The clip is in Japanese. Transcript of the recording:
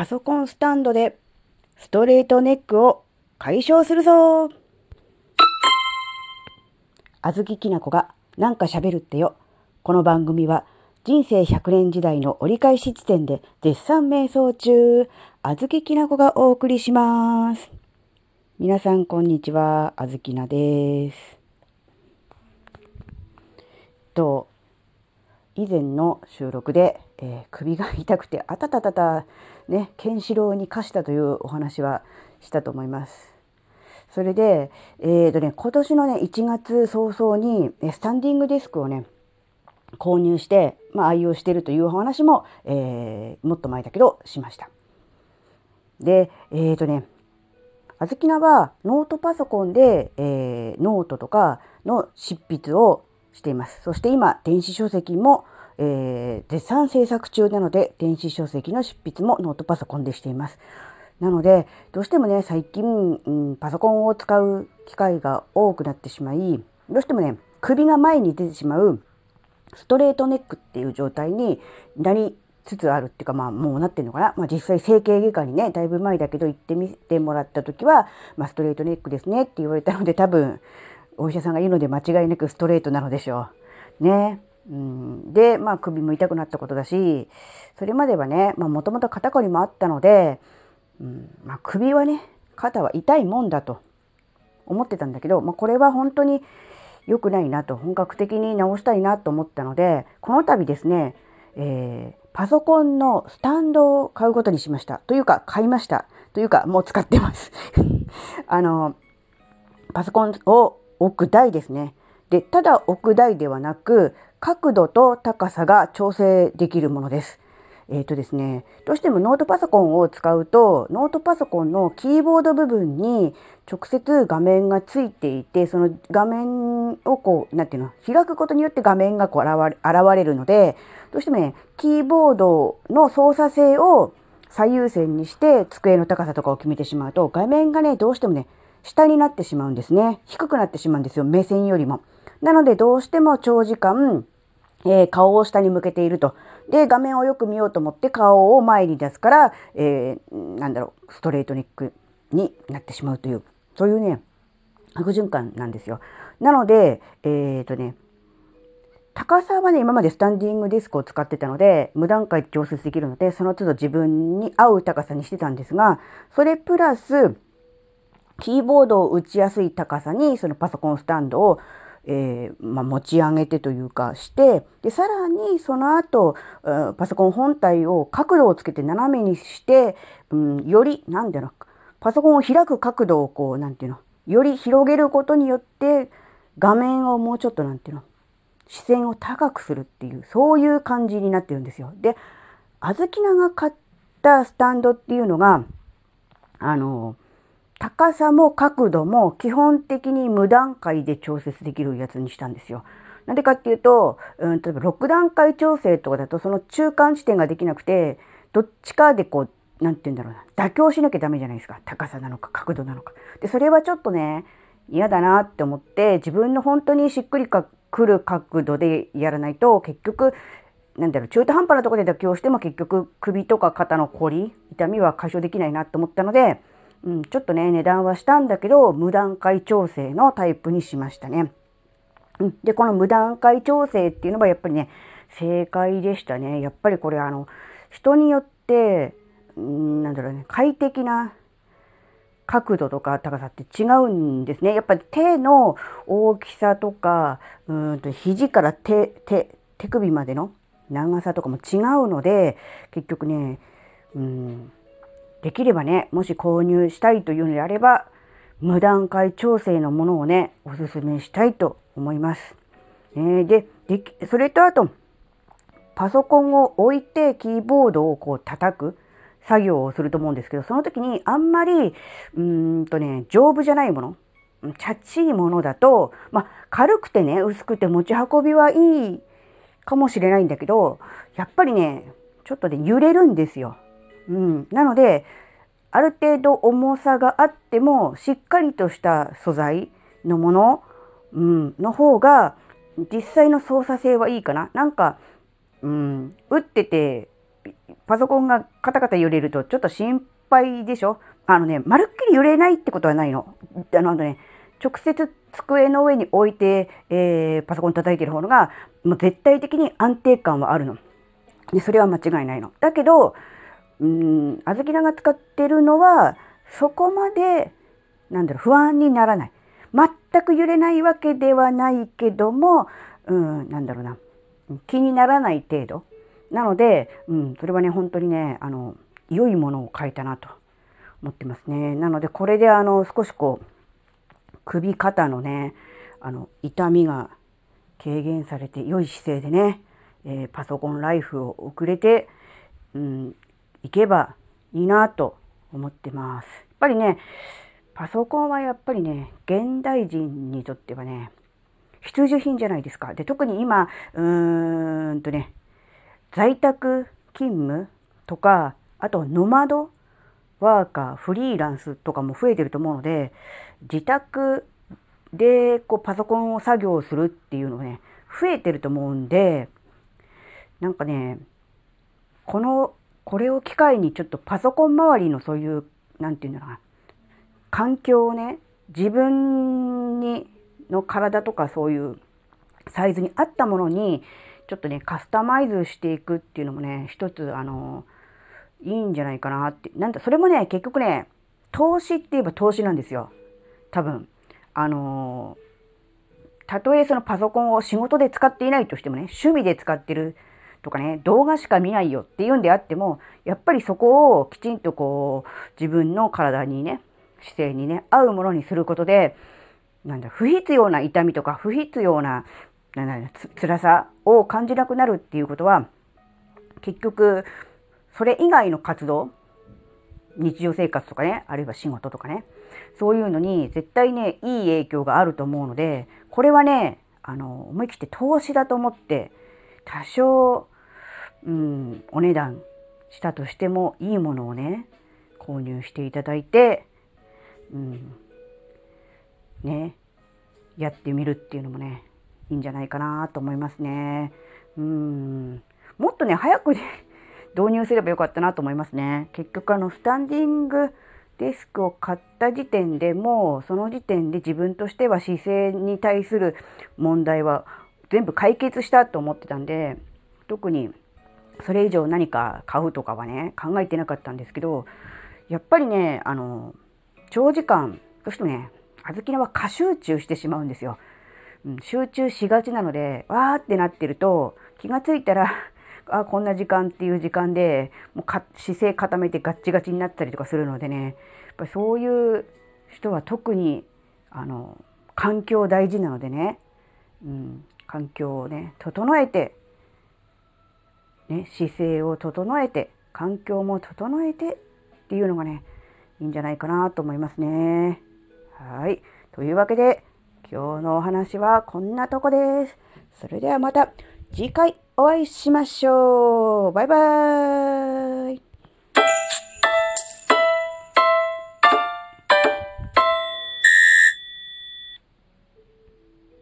パソコンスタンドでストレートネックを解消するぞあずききなこがなんか喋るってよ。この番組は人生100年時代の折り返し地点で絶賛瞑想中、あずききなこがお送りします。皆さんこんにちは、あずきなです。と、以前の収録で、えー、首が痛くてあたたたたねケンシロウに化したというお話はしたと思います。それで、えーとね、今年のね1月早々にスタンディングデスクをね購入して、まあ、愛用しているというお話も、えー、もっと前だけどしました。で、えっ、ー、とね、あずきなはノートパソコンで、えー、ノートとかの執筆をしています。そして今、電子書籍も、えー、絶賛制作中なので、電子書籍の執筆もノートパソコンでしています。なので、どうしてもね、最近、うん、パソコンを使う機会が多くなってしまい、どうしてもね、首が前に出てしまうストレートネックっていう状態になりつつあるっていうか、まあもうなってんのかな。まあ実際整形外科にね、だいぶ前だけど行ってみてもらった時は、まあストレートネックですねって言われたので多分、お医者さんが言うので間違いなくストレートなのでしょう。ね。うん、で、まあ首も痛くなったことだし、それまではね、まあもともと肩こりもあったので、うん、まあ首はね、肩は痛いもんだと思ってたんだけど、まあこれは本当に良くないなと、本格的に直したいなと思ったので、この度ですね、えー、パソコンのスタンドを買うことにしました。というか、買いました。というか、もう使ってます。あの、パソコンを置く台ですね。で、ただ置く台ではなく、角度と高さが調整できるものです。えっ、ー、とですね、どうしてもノートパソコンを使うと、ノートパソコンのキーボード部分に直接画面がついていて、その画面をこう、なんていうの、開くことによって画面がこう現れ現れるので、どうしてもね、キーボードの操作性を最優先にして机の高さとかを決めてしまうと、画面がね、どうしてもね、下になってしまうんですね。低くなってしまうんですよ、目線よりも。なのでどうしても長時間、えー、顔を下に向けていると。で、画面をよく見ようと思って顔を前に出すから、えー、なんだろう、ストレートニックになってしまうという、そういうね、悪循環なんですよ。なので、えっ、ー、とね、高さはね、今までスタンディングディスクを使ってたので、無段階調節できるので、その都度自分に合う高さにしてたんですが、それプラス、キーボードを打ちやすい高さに、そのパソコンスタンドをえー、まあ、持ち上げてというかしてでさらにその後、パソコン本体を角度をつけて斜めにして、うん、より何ていうのパソコンを開く角度をこう何ていうのより広げることによって画面をもうちょっと何ていうの視線を高くするっていうそういう感じになってるんですよ。で小豆菜が買ったスタンドっていうのがあの高さも角度も基本的に無段階で調節できるやつにしたんですよ。なんでかっていうと、うん、例えば6段階調整とかだとその中間地点ができなくて、どっちかでこう、なんて言うんだろうな、妥協しなきゃダメじゃないですか。高さなのか角度なのか。で、それはちょっとね、嫌だなって思って、自分の本当にしっくりかくる角度でやらないと、結局、なんだろう、中途半端なところで妥協しても結局首とか肩のこり、痛みは解消できないなと思ったので、うん、ちょっとね、値段はしたんだけど、無段階調整のタイプにしましたね。うん、で、この無段階調整っていうのはやっぱりね、正解でしたね。やっぱりこれあの、人によって、うん、なんだろうね、快適な角度とか高さって違うんですね。やっぱり手の大きさとか、うんと肘から手、手、手首までの長さとかも違うので、結局ね、うん、できればね、もし購入したいというのであれば、無段階調整のものをね、おすすめしたいと思います。え、でで、それとあと、パソコンを置いてキーボードをこう叩く作業をすると思うんですけど、その時にあんまり、うんとね、丈夫じゃないもの、チャッチいものだと、まあ、軽くてね、薄くて持ち運びはいいかもしれないんだけど、やっぱりね、ちょっとね、揺れるんですよ。うん、なのである程度重さがあってもしっかりとした素材のもの、うん、の方が実際の操作性はいいかな。なんか、うん、打っててパソコンがカタカタ揺れるとちょっと心配でしょ？あのね、まるっきり揺れないってことはないの。あのね、直接机の上に置いて、えー、パソコン叩いてる方が、もう絶対的に安定感はあるの。で、それは間違いないの。だけど、うん、あずきらが使ってるのは、そこまで、なんだろう、不安にならない。全く揺れないわけではないけども、うん、なんだろうな、気にならない程度。なので、うん、それはね、本当にね、あの、良いものを書いたなと思ってますね。なので、これであの、少しこう、首肩のね、あの、痛みが軽減されて、良い姿勢でね、えー、パソコンライフを送れて、うん、いけばいいなと思ってます。やっぱりね、パソコンはやっぱりね、現代人にとってはね、必需品じゃないですか。で、特に今、うーんとね、在宅勤務とか、あとノマドワーカー、フリーランスとかも増えてると思うので、自宅でこうパソコンを作業するっていうのね、増えてると思うんで、なんかね、この、これを機会にちょっとパソコン周りのそういう、なんていうんだろうな、環境をね、自分に、の体とかそういうサイズに合ったものに、ちょっとね、カスタマイズしていくっていうのもね、一つ、あの、いいんじゃないかなって。なんだ、それもね、結局ね、投資って言えば投資なんですよ。多分。あのたとえそのパソコンを仕事で使っていないとしてもね、趣味で使ってるとかね、動画しか見ないよっていうんであっても、やっぱりそこをきちんとこう、自分の体にね、姿勢にね、合うものにすることで、なんだ、不必要な痛みとか、不必要な、なんだ、辛さを感じなくなるっていうことは、結局、それ以外の活動、日常生活とかね、あるいは仕事とかね、そういうのに絶対ね、いい影響があると思うので、これはね、あの、思い切って投資だと思って、多少、うん、お値段したとしてもいいものをね、購入していただいて、うん、ね、やってみるっていうのもね、いいんじゃないかなと思いますね。うん、もっとね、早くね、導入すればよかったなと思いますね。結局あの、スタンディングデスクを買った時点でもう、その時点で自分としては姿勢に対する問題は全部解決したと思ってたんで、特にそれ以上何か買うとかはね、考えてなかったんですけど、やっぱりね、あの、長時間、どうしてもね、小豆菜は過集中してしまうんですよ。うん、集中しがちなので、わーってなってると、気がついたら あこんな時間っていう時間でもう姿勢固めてガッチガチになったりとかするのでねやっぱりそういう人は特にあの環境大事なのでね、うん、環境をね整えて、ね、姿勢を整えて環境も整えてっていうのがねいいんじゃないかなと思いますね。はい。というわけで今日のお話はこんなとこです。それではまた次回お会いしましょう。バイバーイ。